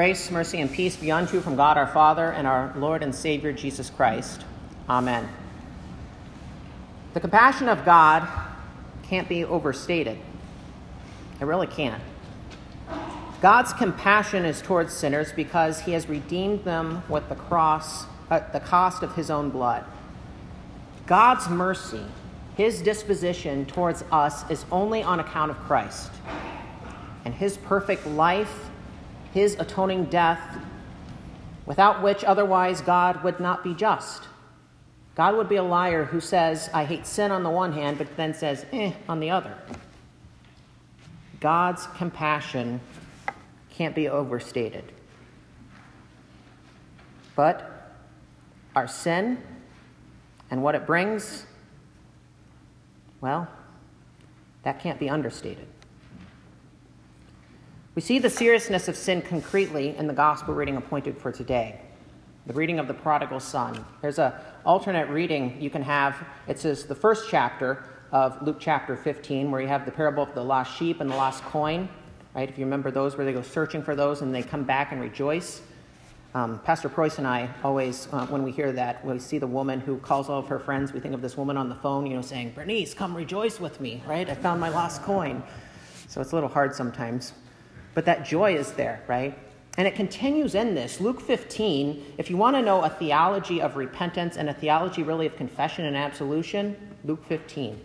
Grace, mercy, and peace be unto you from God our Father and our Lord and Savior Jesus Christ. Amen. The compassion of God can't be overstated. It really can't. God's compassion is towards sinners because he has redeemed them with the cross, at the cost of his own blood. God's mercy, his disposition towards us is only on account of Christ and his perfect life, his atoning death, without which otherwise God would not be just. God would be a liar who says, I hate sin on the one hand, but then says, eh, on the other. God's compassion can't be overstated. But our sin and what it brings, well, that can't be understated. We see the seriousness of sin concretely in the gospel reading appointed for today, the reading of the prodigal son. There's an alternate reading you can have. It says the first chapter of Luke chapter 15, where you have the parable of the lost sheep and the lost coin, right? If you remember those, where they go searching for those and they come back and rejoice. Um, Pastor Preuss and I always, uh, when we hear that, we see the woman who calls all of her friends, we think of this woman on the phone, you know, saying, Bernice, come rejoice with me, right? I found my lost coin. So it's a little hard sometimes. But that joy is there, right? And it continues in this. Luke 15, if you want to know a theology of repentance and a theology really of confession and absolution, Luke 15.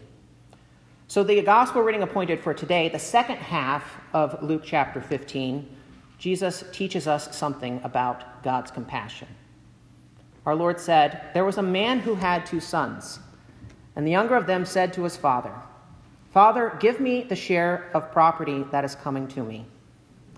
So, the gospel reading appointed for today, the second half of Luke chapter 15, Jesus teaches us something about God's compassion. Our Lord said, There was a man who had two sons, and the younger of them said to his father, Father, give me the share of property that is coming to me.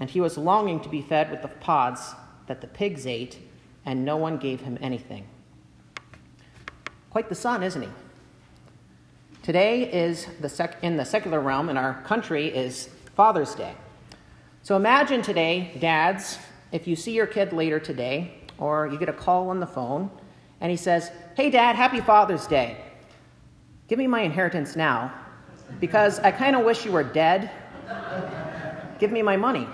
And he was longing to be fed with the pods that the pigs ate, and no one gave him anything. Quite the son, isn't he? Today is the sec- in the secular realm in our country is Father's Day. So imagine today, dads, if you see your kid later today, or you get a call on the phone, and he says, Hey, dad, happy Father's Day. Give me my inheritance now, because I kind of wish you were dead. Give me my money.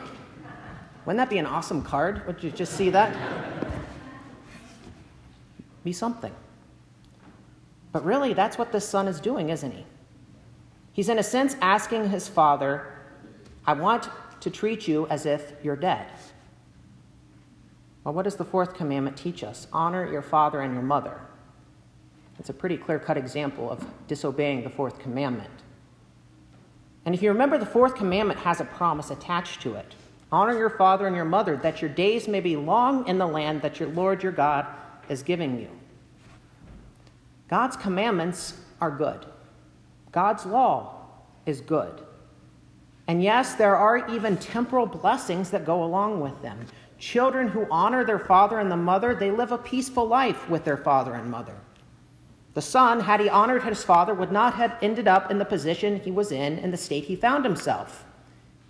Wouldn't that be an awesome card? Would you just see that? Be something. But really, that's what this son is doing, isn't he? He's, in a sense, asking his father, I want to treat you as if you're dead. Well, what does the fourth commandment teach us? Honor your father and your mother. It's a pretty clear cut example of disobeying the fourth commandment. And if you remember, the fourth commandment has a promise attached to it honor your father and your mother, that your days may be long in the land that your Lord your God is giving you. God's commandments are good. God's law is good. And yes, there are even temporal blessings that go along with them. Children who honor their father and the mother, they live a peaceful life with their father and mother. The son, had he honored his father, would not have ended up in the position he was in in the state he found himself.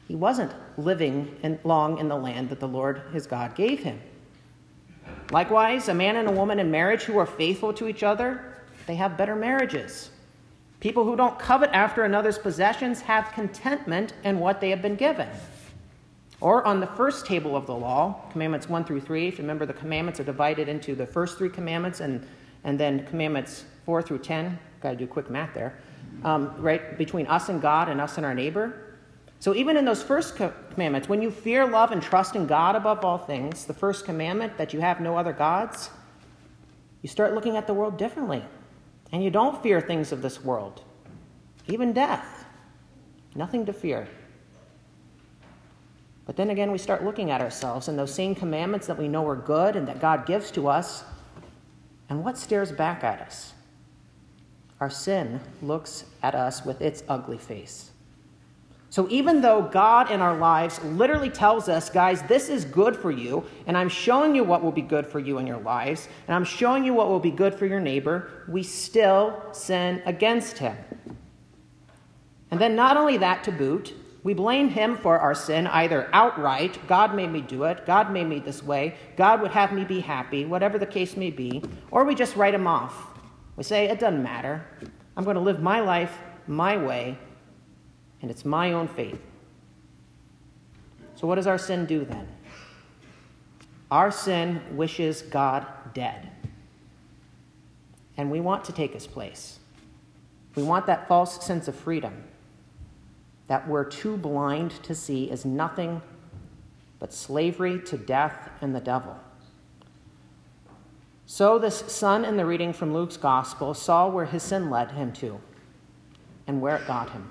He wasn't living in, long in the land that the Lord his God gave him. Likewise, a man and a woman in marriage who are faithful to each other, they have better marriages. People who don't covet after another's possessions have contentment in what they have been given. Or on the first table of the law, commandments 1 through 3, if you remember, the commandments are divided into the first three commandments and, and then commandments 4 through 10. Got to do quick math there. Um, right between us and God and us and our neighbor. So, even in those first commandments, when you fear, love, and trust in God above all things, the first commandment that you have no other gods, you start looking at the world differently. And you don't fear things of this world, even death. Nothing to fear. But then again, we start looking at ourselves and those same commandments that we know are good and that God gives to us. And what stares back at us? Our sin looks at us with its ugly face. So even though God in our lives literally tells us, guys, this is good for you, and I'm showing you what will be good for you in your lives, and I'm showing you what will be good for your neighbor, we still sin against him. And then not only that to boot, we blame him for our sin either outright, God made me do it, God made me this way, God would have me be happy, whatever the case may be, or we just write him off. We say, it doesn't matter. I'm going to live my life my way, and it's my own faith. So, what does our sin do then? Our sin wishes God dead. And we want to take his place. We want that false sense of freedom that we're too blind to see is nothing but slavery to death and the devil. So, this son in the reading from Luke's gospel saw where his sin led him to and where it got him.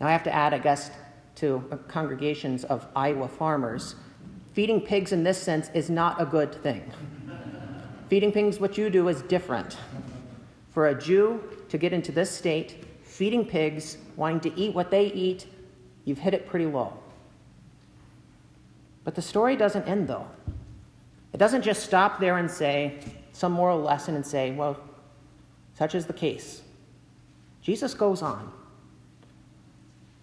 Now I have to add, I guess, to congregations of Iowa farmers, feeding pigs in this sense is not a good thing. feeding pigs, what you do, is different. For a Jew, to get into this state, feeding pigs, wanting to eat what they eat, you've hit it pretty low. But the story doesn't end though. It doesn't just stop there and say some moral lesson and say, well, such is the case. Jesus goes on.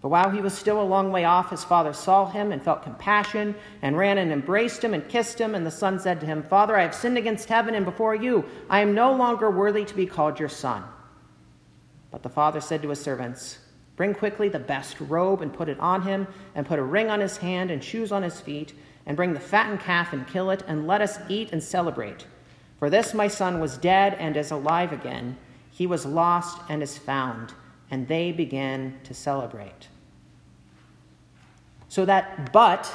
But while he was still a long way off, his father saw him and felt compassion and ran and embraced him and kissed him. And the son said to him, Father, I have sinned against heaven and before you. I am no longer worthy to be called your son. But the father said to his servants, Bring quickly the best robe and put it on him, and put a ring on his hand and shoes on his feet, and bring the fattened calf and kill it, and let us eat and celebrate. For this my son was dead and is alive again. He was lost and is found. And they began to celebrate. So that but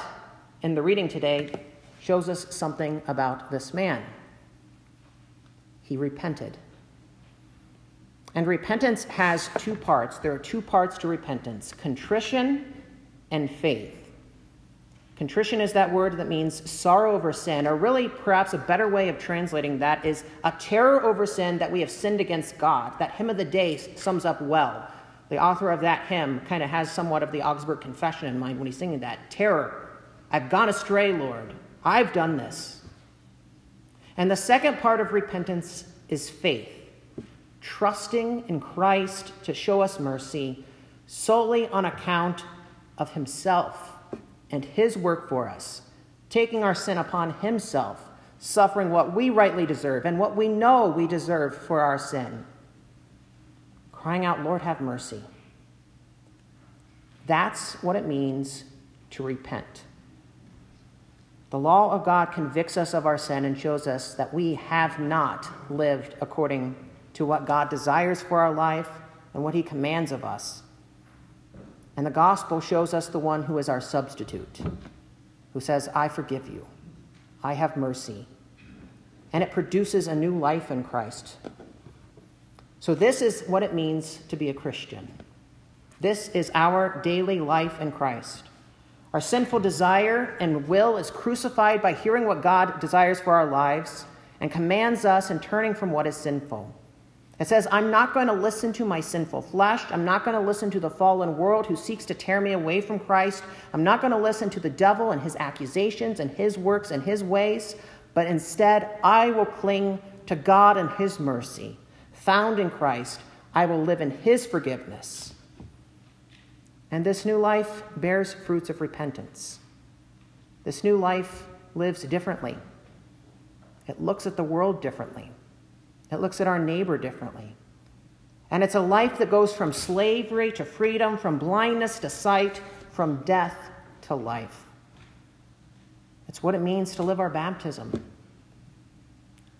in the reading today shows us something about this man. He repented. And repentance has two parts. There are two parts to repentance contrition and faith. Contrition is that word that means sorrow over sin, or really, perhaps a better way of translating that is a terror over sin that we have sinned against God. That hymn of the day sums up well. The author of that hymn kind of has somewhat of the Augsburg Confession in mind when he's singing that. Terror. I've gone astray, Lord. I've done this. And the second part of repentance is faith trusting in Christ to show us mercy solely on account of himself and his work for us, taking our sin upon himself, suffering what we rightly deserve and what we know we deserve for our sin, crying out, Lord, have mercy. That's what it means to repent. The law of God convicts us of our sin and shows us that we have not lived according to what God desires for our life and what He commands of us. And the gospel shows us the one who is our substitute, who says, I forgive you, I have mercy. And it produces a new life in Christ. So, this is what it means to be a Christian. This is our daily life in Christ. Our sinful desire and will is crucified by hearing what God desires for our lives and commands us in turning from what is sinful. It says, I'm not going to listen to my sinful flesh. I'm not going to listen to the fallen world who seeks to tear me away from Christ. I'm not going to listen to the devil and his accusations and his works and his ways, but instead, I will cling to God and his mercy. Found in Christ, I will live in his forgiveness. And this new life bears fruits of repentance. This new life lives differently. It looks at the world differently. It looks at our neighbor differently. And it's a life that goes from slavery to freedom, from blindness to sight, from death to life. It's what it means to live our baptism.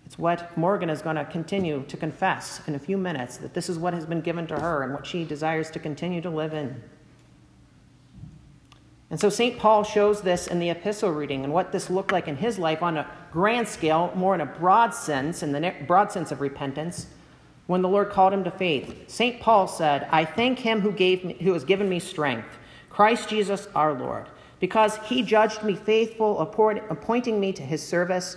It's what Morgan is going to continue to confess in a few minutes that this is what has been given to her and what she desires to continue to live in. And so St. Paul shows this in the epistle reading and what this looked like in his life on a grand scale, more in a broad sense, in the broad sense of repentance, when the Lord called him to faith. St. Paul said, I thank him who, gave me, who has given me strength, Christ Jesus our Lord, because he judged me faithful, appointing me to his service,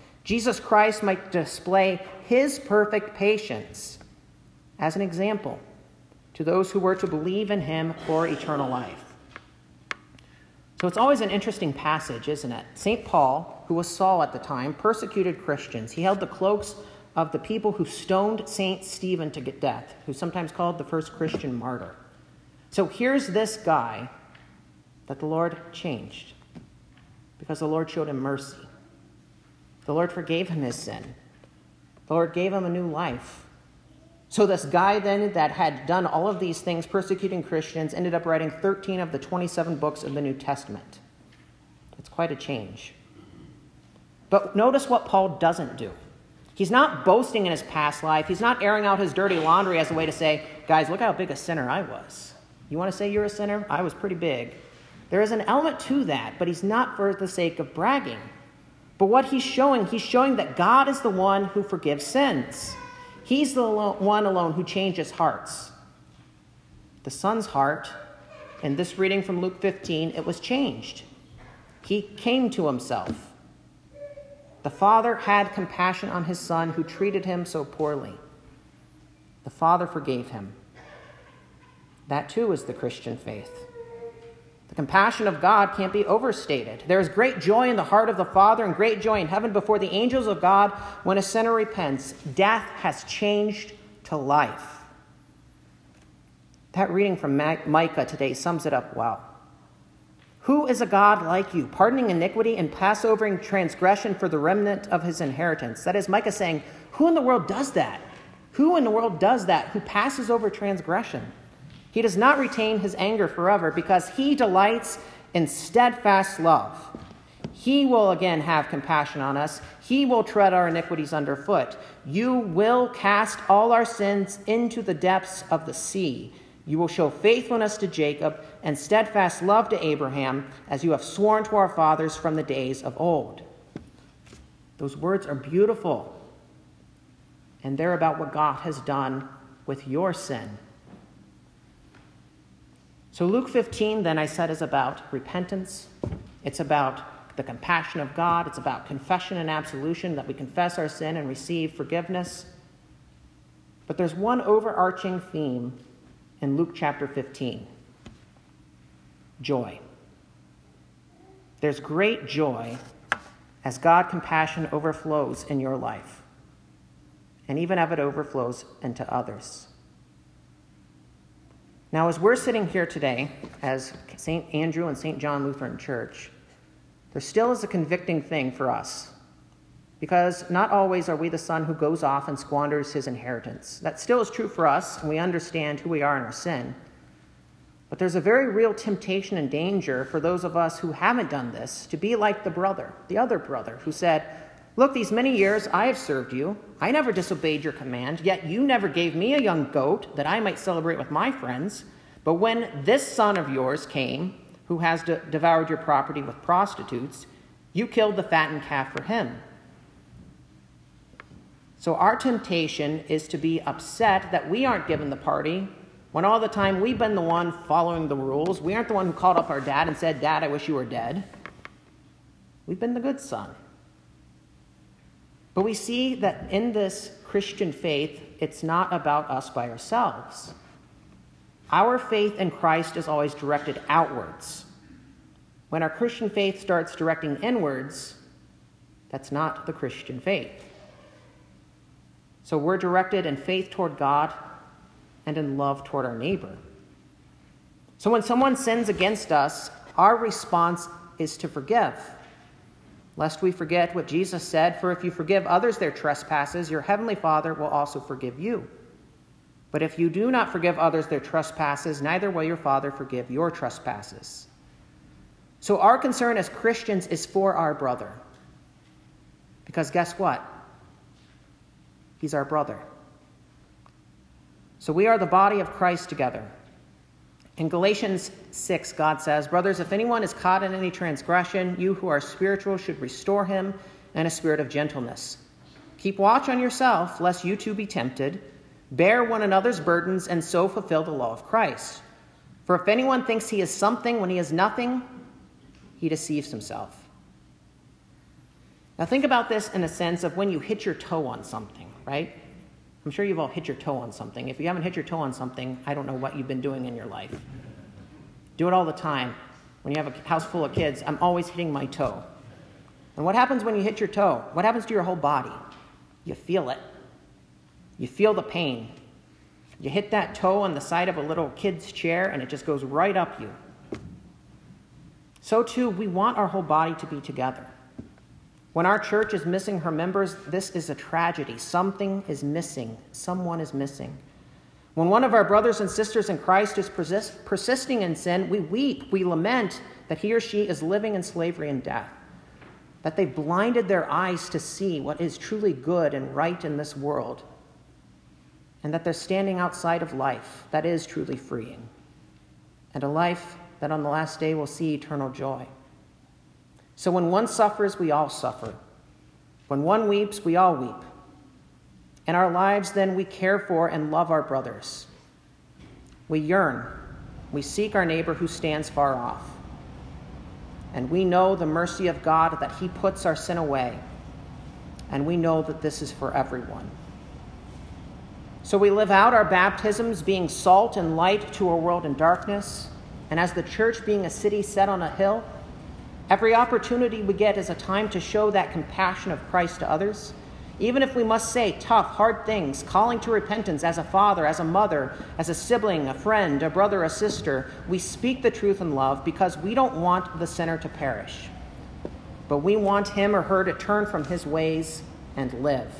Jesus Christ might display his perfect patience as an example to those who were to believe in him for eternal life. So it's always an interesting passage, isn't it? St. Paul, who was Saul at the time, persecuted Christians. He held the cloaks of the people who stoned St. Stephen to get death, who's sometimes called the first Christian martyr. So here's this guy that the Lord changed because the Lord showed him mercy. The Lord forgave him his sin. The Lord gave him a new life. So, this guy then that had done all of these things, persecuting Christians, ended up writing 13 of the 27 books of the New Testament. It's quite a change. But notice what Paul doesn't do. He's not boasting in his past life. He's not airing out his dirty laundry as a way to say, guys, look how big a sinner I was. You want to say you're a sinner? I was pretty big. There is an element to that, but he's not for the sake of bragging. But what he's showing, he's showing that God is the one who forgives sins. He's the one alone who changes hearts. The Son's heart, in this reading from Luke 15, it was changed. He came to himself. The Father had compassion on his Son who treated him so poorly. The Father forgave him. That too is the Christian faith. The compassion of God can't be overstated. There is great joy in the heart of the Father and great joy in heaven before the angels of God when a sinner repents. Death has changed to life. That reading from Micah today sums it up well. Who is a God like you, pardoning iniquity and passovering transgression for the remnant of his inheritance? That is Micah saying, Who in the world does that? Who in the world does that who passes over transgression? He does not retain his anger forever because he delights in steadfast love. He will again have compassion on us. He will tread our iniquities underfoot. You will cast all our sins into the depths of the sea. You will show faithfulness to Jacob and steadfast love to Abraham, as you have sworn to our fathers from the days of old. Those words are beautiful, and they're about what God has done with your sin so, Luke 15, then I said, is about repentance. It's about the compassion of God. It's about confession and absolution, that we confess our sin and receive forgiveness. But there's one overarching theme in Luke chapter 15 joy. There's great joy as God compassion overflows in your life, and even as it overflows into others. Now, as we're sitting here today as St. Andrew and St. John Lutheran Church, there still is a convicting thing for us. Because not always are we the son who goes off and squanders his inheritance. That still is true for us, and we understand who we are in our sin. But there's a very real temptation and danger for those of us who haven't done this to be like the brother, the other brother, who said, Look, these many years I have served you. I never disobeyed your command, yet you never gave me a young goat that I might celebrate with my friends. But when this son of yours came, who has de- devoured your property with prostitutes, you killed the fattened calf for him. So our temptation is to be upset that we aren't given the party when all the time we've been the one following the rules. We aren't the one who called up our dad and said, Dad, I wish you were dead. We've been the good son. But we see that in this Christian faith, it's not about us by ourselves. Our faith in Christ is always directed outwards. When our Christian faith starts directing inwards, that's not the Christian faith. So we're directed in faith toward God and in love toward our neighbor. So when someone sins against us, our response is to forgive. Lest we forget what Jesus said, for if you forgive others their trespasses, your heavenly Father will also forgive you. But if you do not forgive others their trespasses, neither will your Father forgive your trespasses. So our concern as Christians is for our brother. Because guess what? He's our brother. So we are the body of Christ together. In Galatians 6, God says, Brothers, if anyone is caught in any transgression, you who are spiritual should restore him in a spirit of gentleness. Keep watch on yourself, lest you too be tempted. Bear one another's burdens, and so fulfill the law of Christ. For if anyone thinks he is something when he is nothing, he deceives himself. Now, think about this in a sense of when you hit your toe on something, right? I'm sure you've all hit your toe on something. If you haven't hit your toe on something, I don't know what you've been doing in your life. Do it all the time. When you have a house full of kids, I'm always hitting my toe. And what happens when you hit your toe? What happens to your whole body? You feel it. You feel the pain. You hit that toe on the side of a little kid's chair, and it just goes right up you. So, too, we want our whole body to be together. When our church is missing her members, this is a tragedy. Something is missing, someone is missing. When one of our brothers and sisters in Christ is persist- persisting in sin, we weep, we lament that he or she is living in slavery and death, that they've blinded their eyes to see what is truly good and right in this world, and that they're standing outside of life that is truly freeing, and a life that on the last day will see eternal joy. So when one suffers, we all suffer. When one weeps, we all weep. In our lives, then, we care for and love our brothers. We yearn. We seek our neighbor who stands far off. And we know the mercy of God that He puts our sin away. And we know that this is for everyone. So we live out our baptisms being salt and light to a world in darkness, and as the church being a city set on a hill Every opportunity we get is a time to show that compassion of Christ to others. Even if we must say tough, hard things, calling to repentance as a father, as a mother, as a sibling, a friend, a brother, a sister, we speak the truth in love because we don't want the sinner to perish. But we want him or her to turn from his ways and live.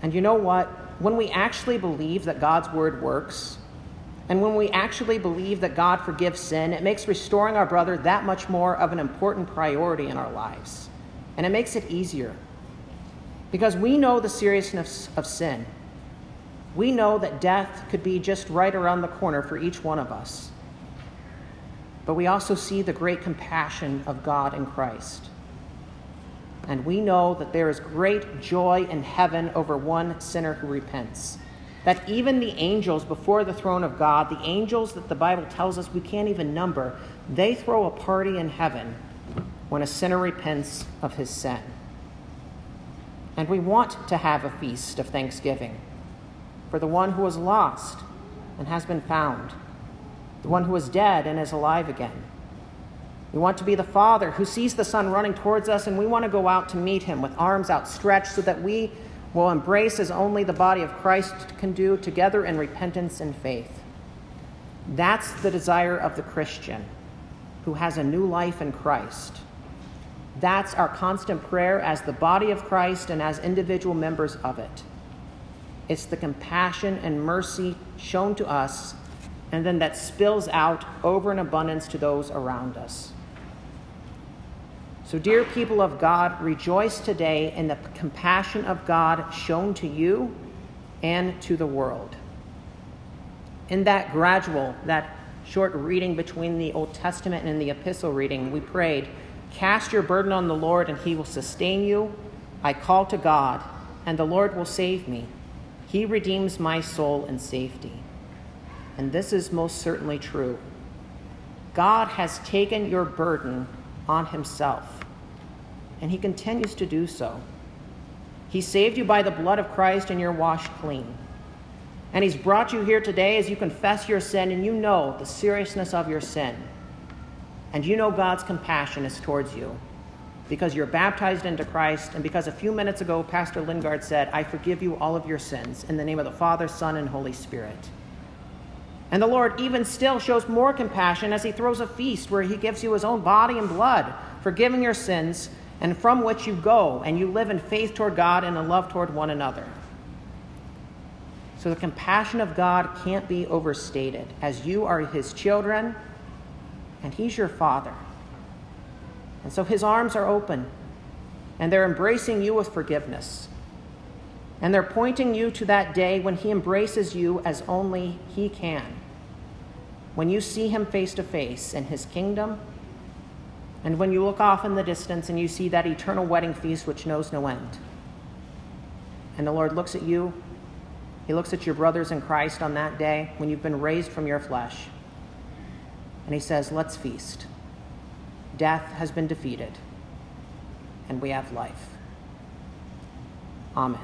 And you know what? When we actually believe that God's word works, and when we actually believe that God forgives sin, it makes restoring our brother that much more of an important priority in our lives. And it makes it easier. Because we know the seriousness of sin. We know that death could be just right around the corner for each one of us. But we also see the great compassion of God in Christ. And we know that there is great joy in heaven over one sinner who repents that even the angels before the throne of God, the angels that the Bible tells us we can't even number, they throw a party in heaven when a sinner repents of his sin. And we want to have a feast of thanksgiving for the one who was lost and has been found, the one who was dead and is alive again. We want to be the Father who sees the Son running towards us, and we want to go out to meet him with arms outstretched so that we will embrace as only the body of Christ can do together in repentance and faith. That's the desire of the Christian who has a new life in Christ. That's our constant prayer as the body of Christ and as individual members of it. It's the compassion and mercy shown to us, and then that spills out over in abundance to those around us. So, dear people of God, rejoice today in the compassion of God shown to you and to the world. In that gradual, that short reading between the Old Testament and the epistle reading, we prayed, Cast your burden on the Lord, and he will sustain you. I call to God, and the Lord will save me. He redeems my soul in safety. And this is most certainly true. God has taken your burden on himself and he continues to do so. He saved you by the blood of Christ, and you're washed clean. And He's brought you here today as you confess your sin and you know the seriousness of your sin. And you know God's compassion is towards you because you're baptized into Christ, and because a few minutes ago Pastor Lingard said, I forgive you all of your sins in the name of the Father, Son, and Holy Spirit. And the Lord even still shows more compassion as He throws a feast where He gives you His own body and blood, forgiving your sins, and from which you go and you live in faith toward God and in love toward one another. So the compassion of God can't be overstated, as you are His children and He's your Father. And so His arms are open, and they're embracing you with forgiveness. And they're pointing you to that day when He embraces you as only He can. When you see Him face to face in His kingdom, and when you look off in the distance and you see that eternal wedding feast which knows no end. And the Lord looks at you, He looks at your brothers in Christ on that day when you've been raised from your flesh, and He says, Let's feast. Death has been defeated, and we have life. Amen.